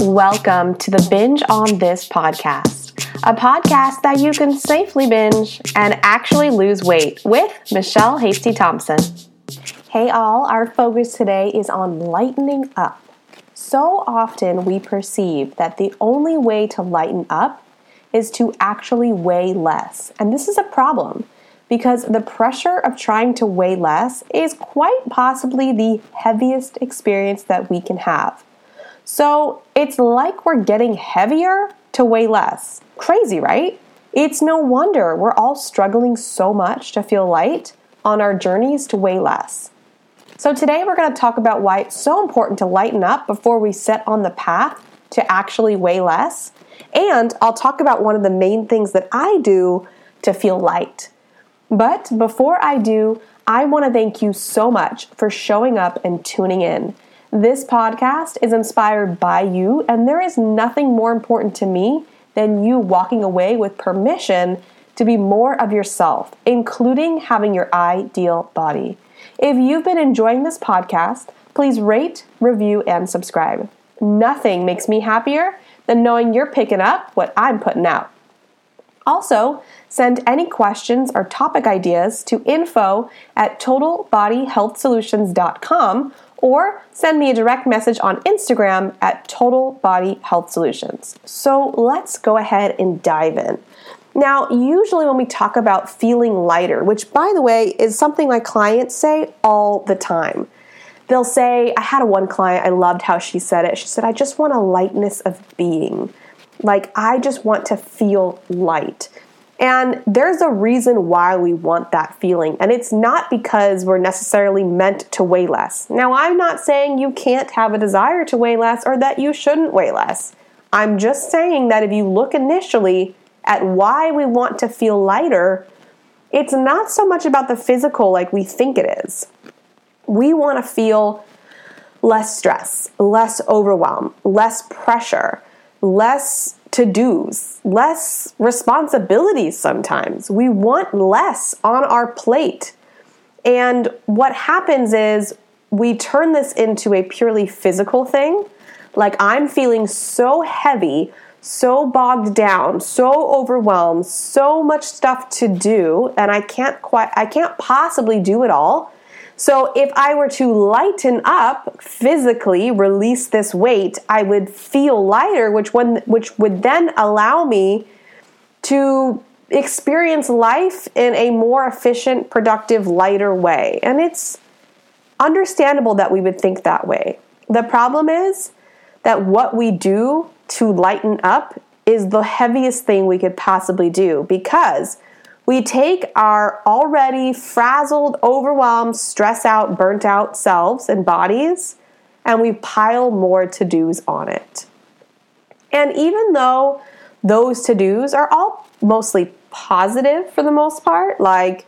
Welcome to the Binge on This podcast, a podcast that you can safely binge and actually lose weight with Michelle Hasty Thompson. Hey, all, our focus today is on lightening up. So often we perceive that the only way to lighten up is to actually weigh less, and this is a problem because the pressure of trying to weigh less is quite possibly the heaviest experience that we can have. So it's like we're getting heavier to weigh less. Crazy, right? It's no wonder we're all struggling so much to feel light on our journeys to weigh less. So today we're going to talk about why it's so important to lighten up before we set on the path to actually weigh less. And I'll talk about one of the main things that I do to feel light. But before I do, I want to thank you so much for showing up and tuning in. This podcast is inspired by you, and there is nothing more important to me than you walking away with permission to be more of yourself, including having your ideal body. If you've been enjoying this podcast, please rate, review, and subscribe. Nothing makes me happier than knowing you're picking up what I'm putting out. Also, send any questions or topic ideas to info at totalbodyhealthsolutions.com or send me a direct message on Instagram at Total Body Health Solutions. So let's go ahead and dive in. Now, usually when we talk about feeling lighter, which by the way is something my clients say all the time, they'll say, I had a one client, I loved how she said it. She said, I just want a lightness of being. Like, I just want to feel light. And there's a reason why we want that feeling. And it's not because we're necessarily meant to weigh less. Now, I'm not saying you can't have a desire to weigh less or that you shouldn't weigh less. I'm just saying that if you look initially at why we want to feel lighter, it's not so much about the physical like we think it is. We want to feel less stress, less overwhelm, less pressure less to dos, less responsibilities sometimes. We want less on our plate. And what happens is we turn this into a purely physical thing. Like I'm feeling so heavy, so bogged down, so overwhelmed, so much stuff to do, and I can't quite I can't possibly do it all. So if I were to lighten up physically, release this weight, I would feel lighter, which which would then allow me to experience life in a more efficient, productive, lighter way. And it's understandable that we would think that way. The problem is that what we do to lighten up is the heaviest thing we could possibly do because we take our already frazzled, overwhelmed, stressed out, burnt out selves and bodies, and we pile more to dos on it. And even though those to dos are all mostly positive for the most part, like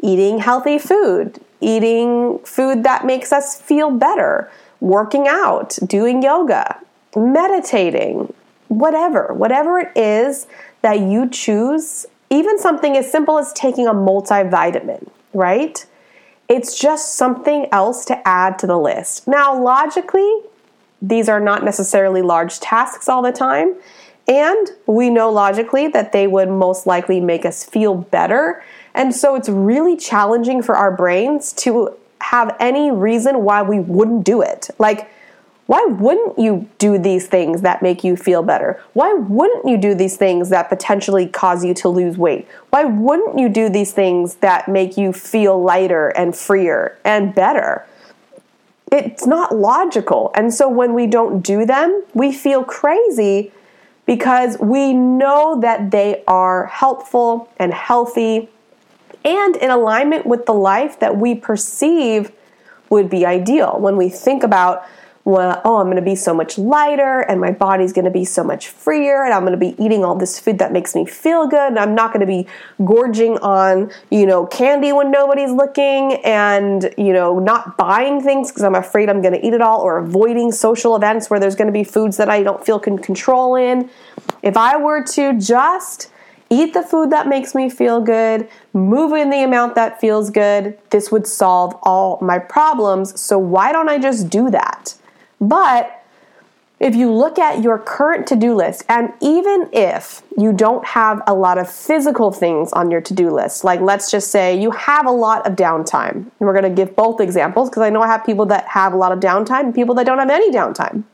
eating healthy food, eating food that makes us feel better, working out, doing yoga, meditating, whatever, whatever it is that you choose even something as simple as taking a multivitamin, right? It's just something else to add to the list. Now, logically, these are not necessarily large tasks all the time, and we know logically that they would most likely make us feel better. And so it's really challenging for our brains to have any reason why we wouldn't do it. Like, why wouldn't you do these things that make you feel better? Why wouldn't you do these things that potentially cause you to lose weight? Why wouldn't you do these things that make you feel lighter and freer and better? It's not logical. And so when we don't do them, we feel crazy because we know that they are helpful and healthy and in alignment with the life that we perceive would be ideal. When we think about well, oh, I'm going to be so much lighter and my body's going to be so much freer and I'm going to be eating all this food that makes me feel good and I'm not going to be gorging on, you know, candy when nobody's looking and, you know, not buying things because I'm afraid I'm going to eat it all or avoiding social events where there's going to be foods that I don't feel can control in. If I were to just eat the food that makes me feel good, move in the amount that feels good, this would solve all my problems. So why don't I just do that? But if you look at your current to do list, and even if you don't have a lot of physical things on your to do list, like let's just say you have a lot of downtime, and we're going to give both examples because I know I have people that have a lot of downtime and people that don't have any downtime.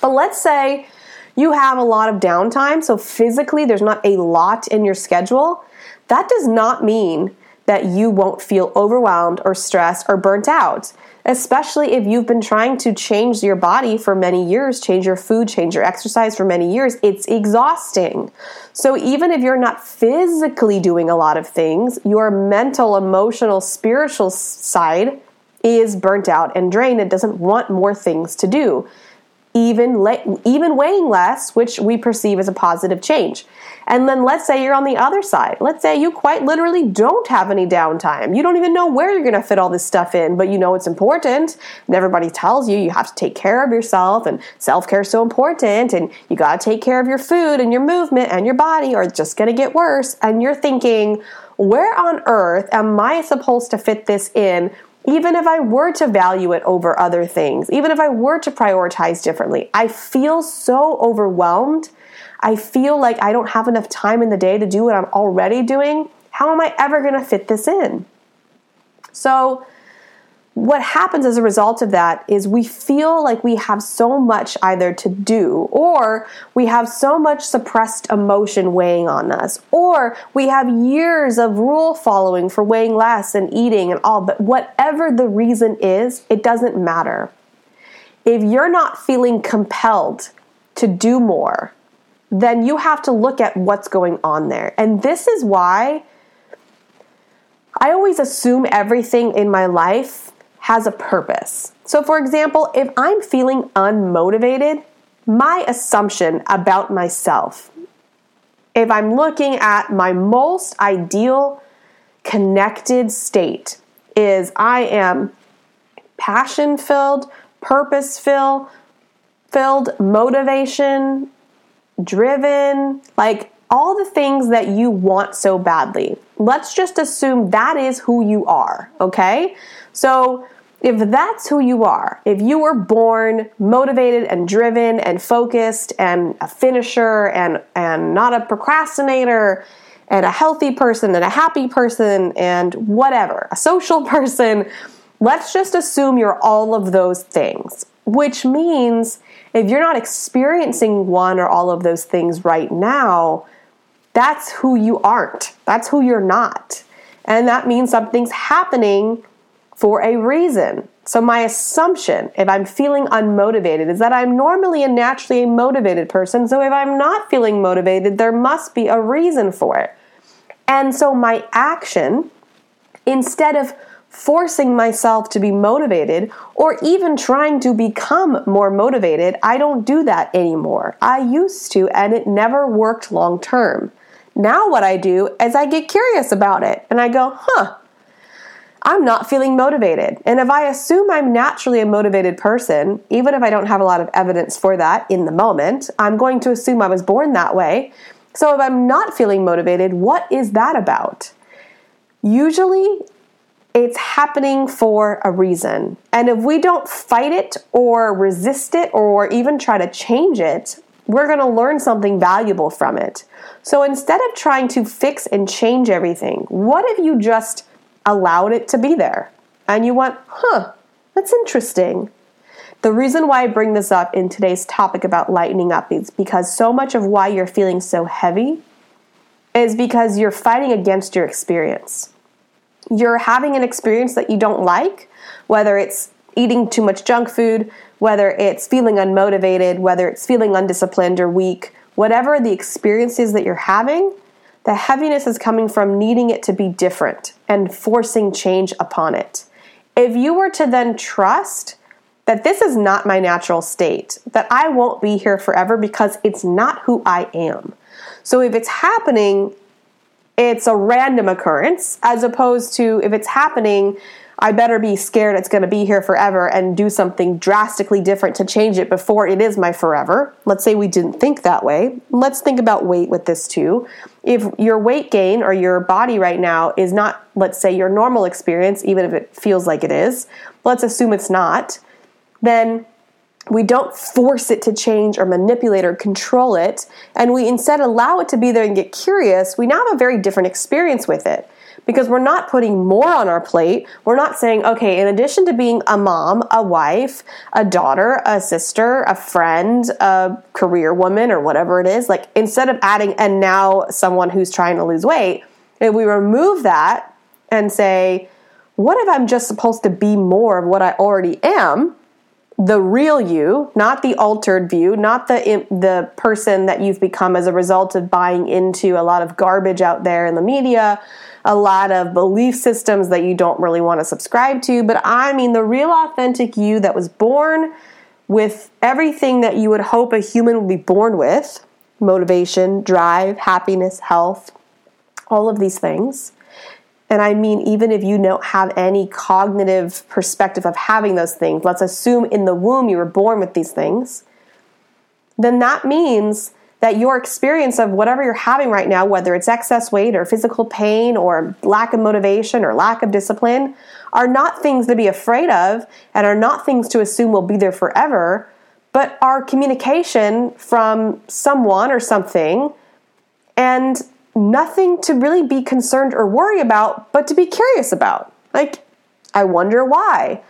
But let's say you have a lot of downtime, so physically there's not a lot in your schedule. That does not mean that you won't feel overwhelmed or stressed or burnt out especially if you've been trying to change your body for many years, change your food, change your exercise for many years. It's exhausting. So even if you're not physically doing a lot of things, your mental, emotional, spiritual side is burnt out and drained and doesn't want more things to do even even weighing less, which we perceive as a positive change. And then let's say you're on the other side. Let's say you quite literally don't have any downtime. You don't even know where you're going to fit all this stuff in, but you know it's important. And everybody tells you you have to take care of yourself and self-care is so important and you got to take care of your food and your movement and your body or it's just going to get worse. And you're thinking, where on earth am I supposed to fit this in even if I were to value it over other things, even if I were to prioritize differently, I feel so overwhelmed. I feel like I don't have enough time in the day to do what I'm already doing. How am I ever going to fit this in? So, what happens as a result of that is we feel like we have so much either to do, or we have so much suppressed emotion weighing on us, or we have years of rule following for weighing less and eating and all. But whatever the reason is, it doesn't matter. If you're not feeling compelled to do more, then you have to look at what's going on there. And this is why I always assume everything in my life has a purpose. So, for example, if I'm feeling unmotivated, my assumption about myself, if I'm looking at my most ideal connected state, is I am passion filled, purpose filled, filled, motivation driven, like all the things that you want so badly. Let's just assume that is who you are, okay? So if that's who you are, if you were born motivated and driven and focused and a finisher and, and not a procrastinator and a healthy person and a happy person and whatever, a social person, let's just assume you're all of those things, which means if you're not experiencing one or all of those things right now, that's who you aren't. That's who you're not. And that means something's happening for a reason. So, my assumption, if I'm feeling unmotivated, is that I'm normally and naturally a motivated person. So, if I'm not feeling motivated, there must be a reason for it. And so, my action, instead of forcing myself to be motivated or even trying to become more motivated, I don't do that anymore. I used to, and it never worked long term. Now, what I do is I get curious about it and I go, huh, I'm not feeling motivated. And if I assume I'm naturally a motivated person, even if I don't have a lot of evidence for that in the moment, I'm going to assume I was born that way. So if I'm not feeling motivated, what is that about? Usually, it's happening for a reason. And if we don't fight it or resist it or even try to change it, we're going to learn something valuable from it. So instead of trying to fix and change everything, what if you just allowed it to be there. And you went, huh, that's interesting. The reason why I bring this up in today's topic about lightening up is because so much of why you're feeling so heavy is because you're fighting against your experience. You're having an experience that you don't like, whether it's eating too much junk food, whether it's feeling unmotivated, whether it's feeling undisciplined or weak, whatever the experience is that you're having, the heaviness is coming from needing it to be different and forcing change upon it. If you were to then trust that this is not my natural state, that I won't be here forever because it's not who I am. So if it's happening, it's a random occurrence as opposed to if it's happening I better be scared it's going to be here forever and do something drastically different to change it before it is my forever. Let's say we didn't think that way. Let's think about weight with this too. If your weight gain or your body right now is not, let's say, your normal experience, even if it feels like it is, let's assume it's not, then we don't force it to change or manipulate or control it, and we instead allow it to be there and get curious, we now have a very different experience with it. Because we're not putting more on our plate. We're not saying, okay, in addition to being a mom, a wife, a daughter, a sister, a friend, a career woman, or whatever it is, like instead of adding, and now someone who's trying to lose weight, if we remove that and say, what if I'm just supposed to be more of what I already am? The real you, not the altered view, not the the person that you've become as a result of buying into a lot of garbage out there in the media, a lot of belief systems that you don't really want to subscribe to, but I mean the real authentic you that was born with everything that you would hope a human would be born with, motivation, drive, happiness, health, all of these things and I mean, even if you don't have any cognitive perspective of having those things, let's assume in the womb you were born with these things, then that means that your experience of whatever you're having right now, whether it's excess weight or physical pain or lack of motivation or lack of discipline, are not things to be afraid of and are not things to assume will be there forever, but are communication from someone or something. And nothing to really be concerned or worry about, but to be curious about. Like, I wonder why.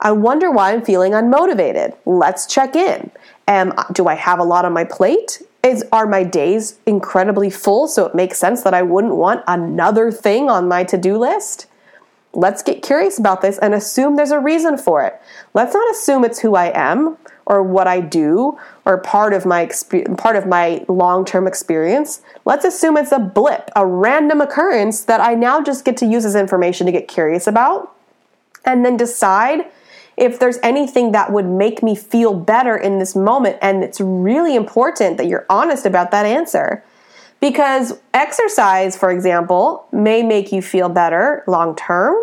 I wonder why I'm feeling unmotivated. Let's check in. Am do I have a lot on my plate? Is are my days incredibly full so it makes sense that I wouldn't want another thing on my to-do list? Let's get curious about this and assume there's a reason for it. Let's not assume it's who I am or what I do or part of my part of my long-term experience. Let's assume it's a blip, a random occurrence that I now just get to use as information to get curious about and then decide if there's anything that would make me feel better in this moment and it's really important that you're honest about that answer. Because exercise, for example, may make you feel better long term,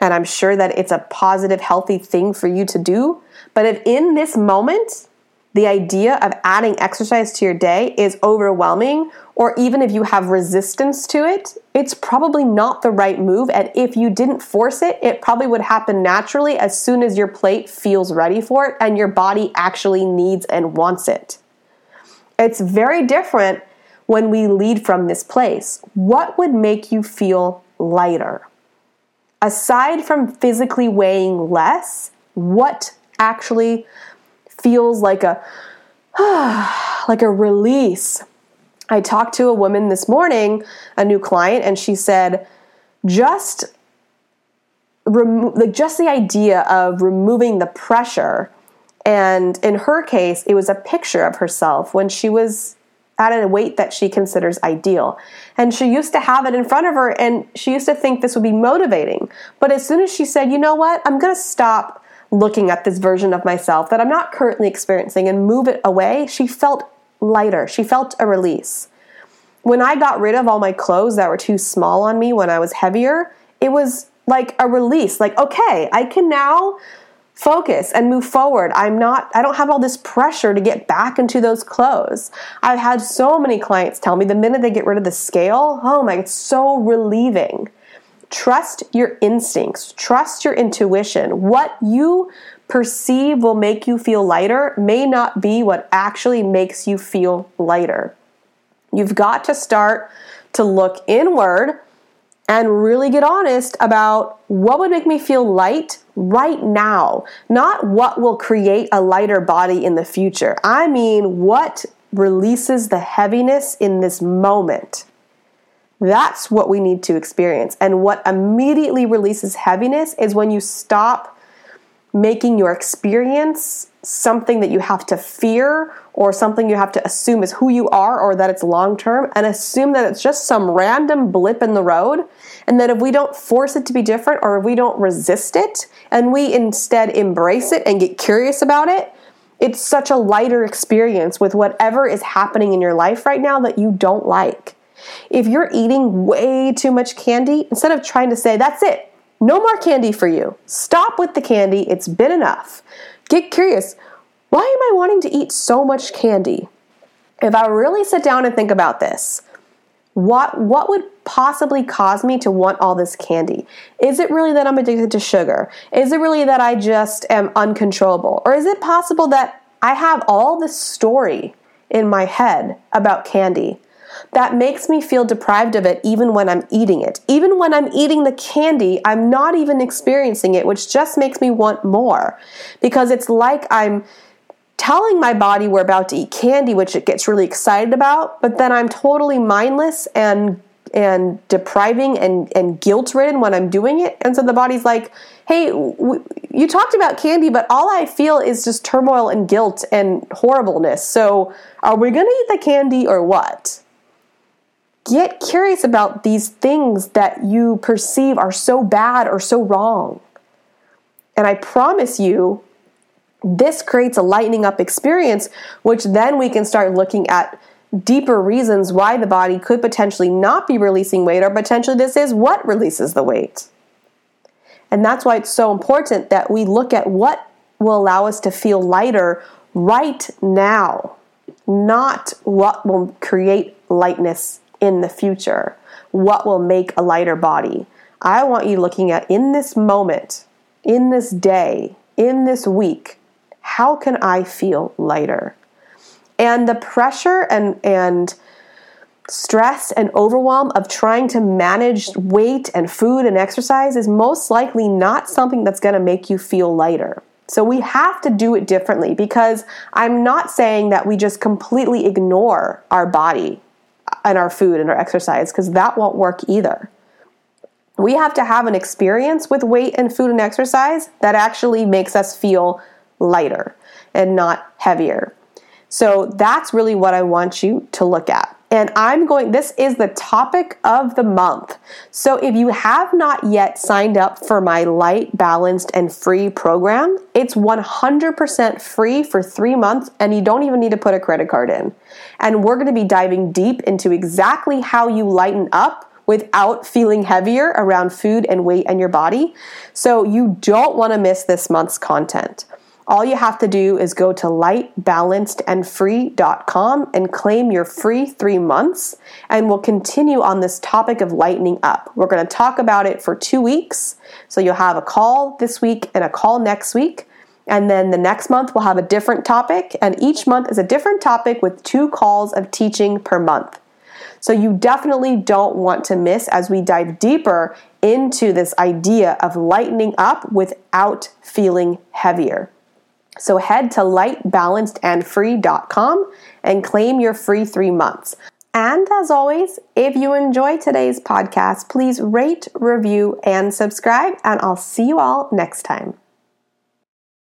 and I'm sure that it's a positive, healthy thing for you to do. But if in this moment, the idea of adding exercise to your day is overwhelming, or even if you have resistance to it, it's probably not the right move. And if you didn't force it, it probably would happen naturally as soon as your plate feels ready for it and your body actually needs and wants it. It's very different when we lead from this place. What would make you feel lighter? aside from physically weighing less, what actually feels like a like a release. I talked to a woman this morning, a new client, and she said, just remove like just the idea of removing the pressure. And in her case, it was a picture of herself when she was at a weight that she considers ideal. And she used to have it in front of her and she used to think this would be motivating. But as soon as she said, you know what, I'm going to stop looking at this version of myself that I'm not currently experiencing and move it away, she felt lighter. She felt a release. When I got rid of all my clothes that were too small on me when I was heavier, it was like a release. Like, okay, I can now focus and move forward. I'm not, I don't have all this pressure to get back into those clothes. I've had so many clients tell me the minute they get rid of the scale, oh my, it's so relieving. Trust your instincts, trust your intuition. What you perceive will make you feel lighter may not be what actually makes you feel lighter. You've got to start to look inward and really get honest about what would make me feel light right now, not what will create a lighter body in the future. I mean, what releases the heaviness in this moment. That's what we need to experience. And what immediately releases heaviness is when you stop making your experience something that you have to fear or something you have to assume is who you are or that it's long term and assume that it's just some random blip in the road and that if we don't force it to be different or if we don't resist it and we instead embrace it and get curious about it it's such a lighter experience with whatever is happening in your life right now that you don't like if you're eating way too much candy instead of trying to say that's it no more candy for you. Stop with the candy. It's been enough. Get curious. Why am I wanting to eat so much candy? If I really sit down and think about this, What what would possibly cause me to want all this candy? Is it really that I'm addicted to sugar? Is it really that I just am uncontrollable? Or is it possible that I have all this story in my head about candy that makes me feel deprived of it even when I'm eating it. Even when I'm eating the candy, I'm not even experiencing it, which just makes me want more because it's like I'm telling my body we're about to eat candy, which it gets really excited about, but then I'm totally mindless and and depriving and, and guilt ridden when I'm doing it. And so the body's like, hey, w- you talked about candy, but all I feel is just turmoil and guilt and horribleness. So are we going to eat the candy or what? Get curious about these things that you perceive are so bad or so wrong. And I promise you, this creates a lightening up experience, which then we can start looking at deeper reasons why the body could potentially not be releasing weight, or potentially this is what releases the weight. And that's why it's so important that we look at what will allow us to feel lighter right now, not what will create lightness in the future, what will make a lighter body. I want you looking at in this moment, in this day, in this week, how can I feel lighter? And the pressure and and stress and overwhelm of trying to manage weight and food and exercise is most likely not something that's going to make you feel lighter. So we have to do it differently because I'm not saying that we just completely ignore our body and our food and our exercise because that won't work either. We have to have an experience with weight and food and exercise that actually makes us feel lighter and not heavier. So that's really what I want you to look at. And I'm going, this is the topic of the month. So if you have not yet signed up for my light, balanced, and free program, it's 100% free for three months and you don't even need to put a credit card in. And we're gonna be diving deep into exactly how you lighten up without feeling heavier around food and weight and your body. So you don't wanna miss this month's content. All you have to do is go to lightbalancedandfree.com and claim your free three months, and we'll continue on this topic of lightening up. We're going to talk about it for two weeks. So you'll have a call this week and a call next week. And then the next month, we'll have a different topic, and each month is a different topic with two calls of teaching per month. So you definitely don't want to miss as we dive deeper into this idea of lightening up without feeling heavier. So head to lightbalancedandfree.com and claim your free three months. And as always, if you enjoy today's podcast, please rate, review, and subscribe, and I'll see you all next time.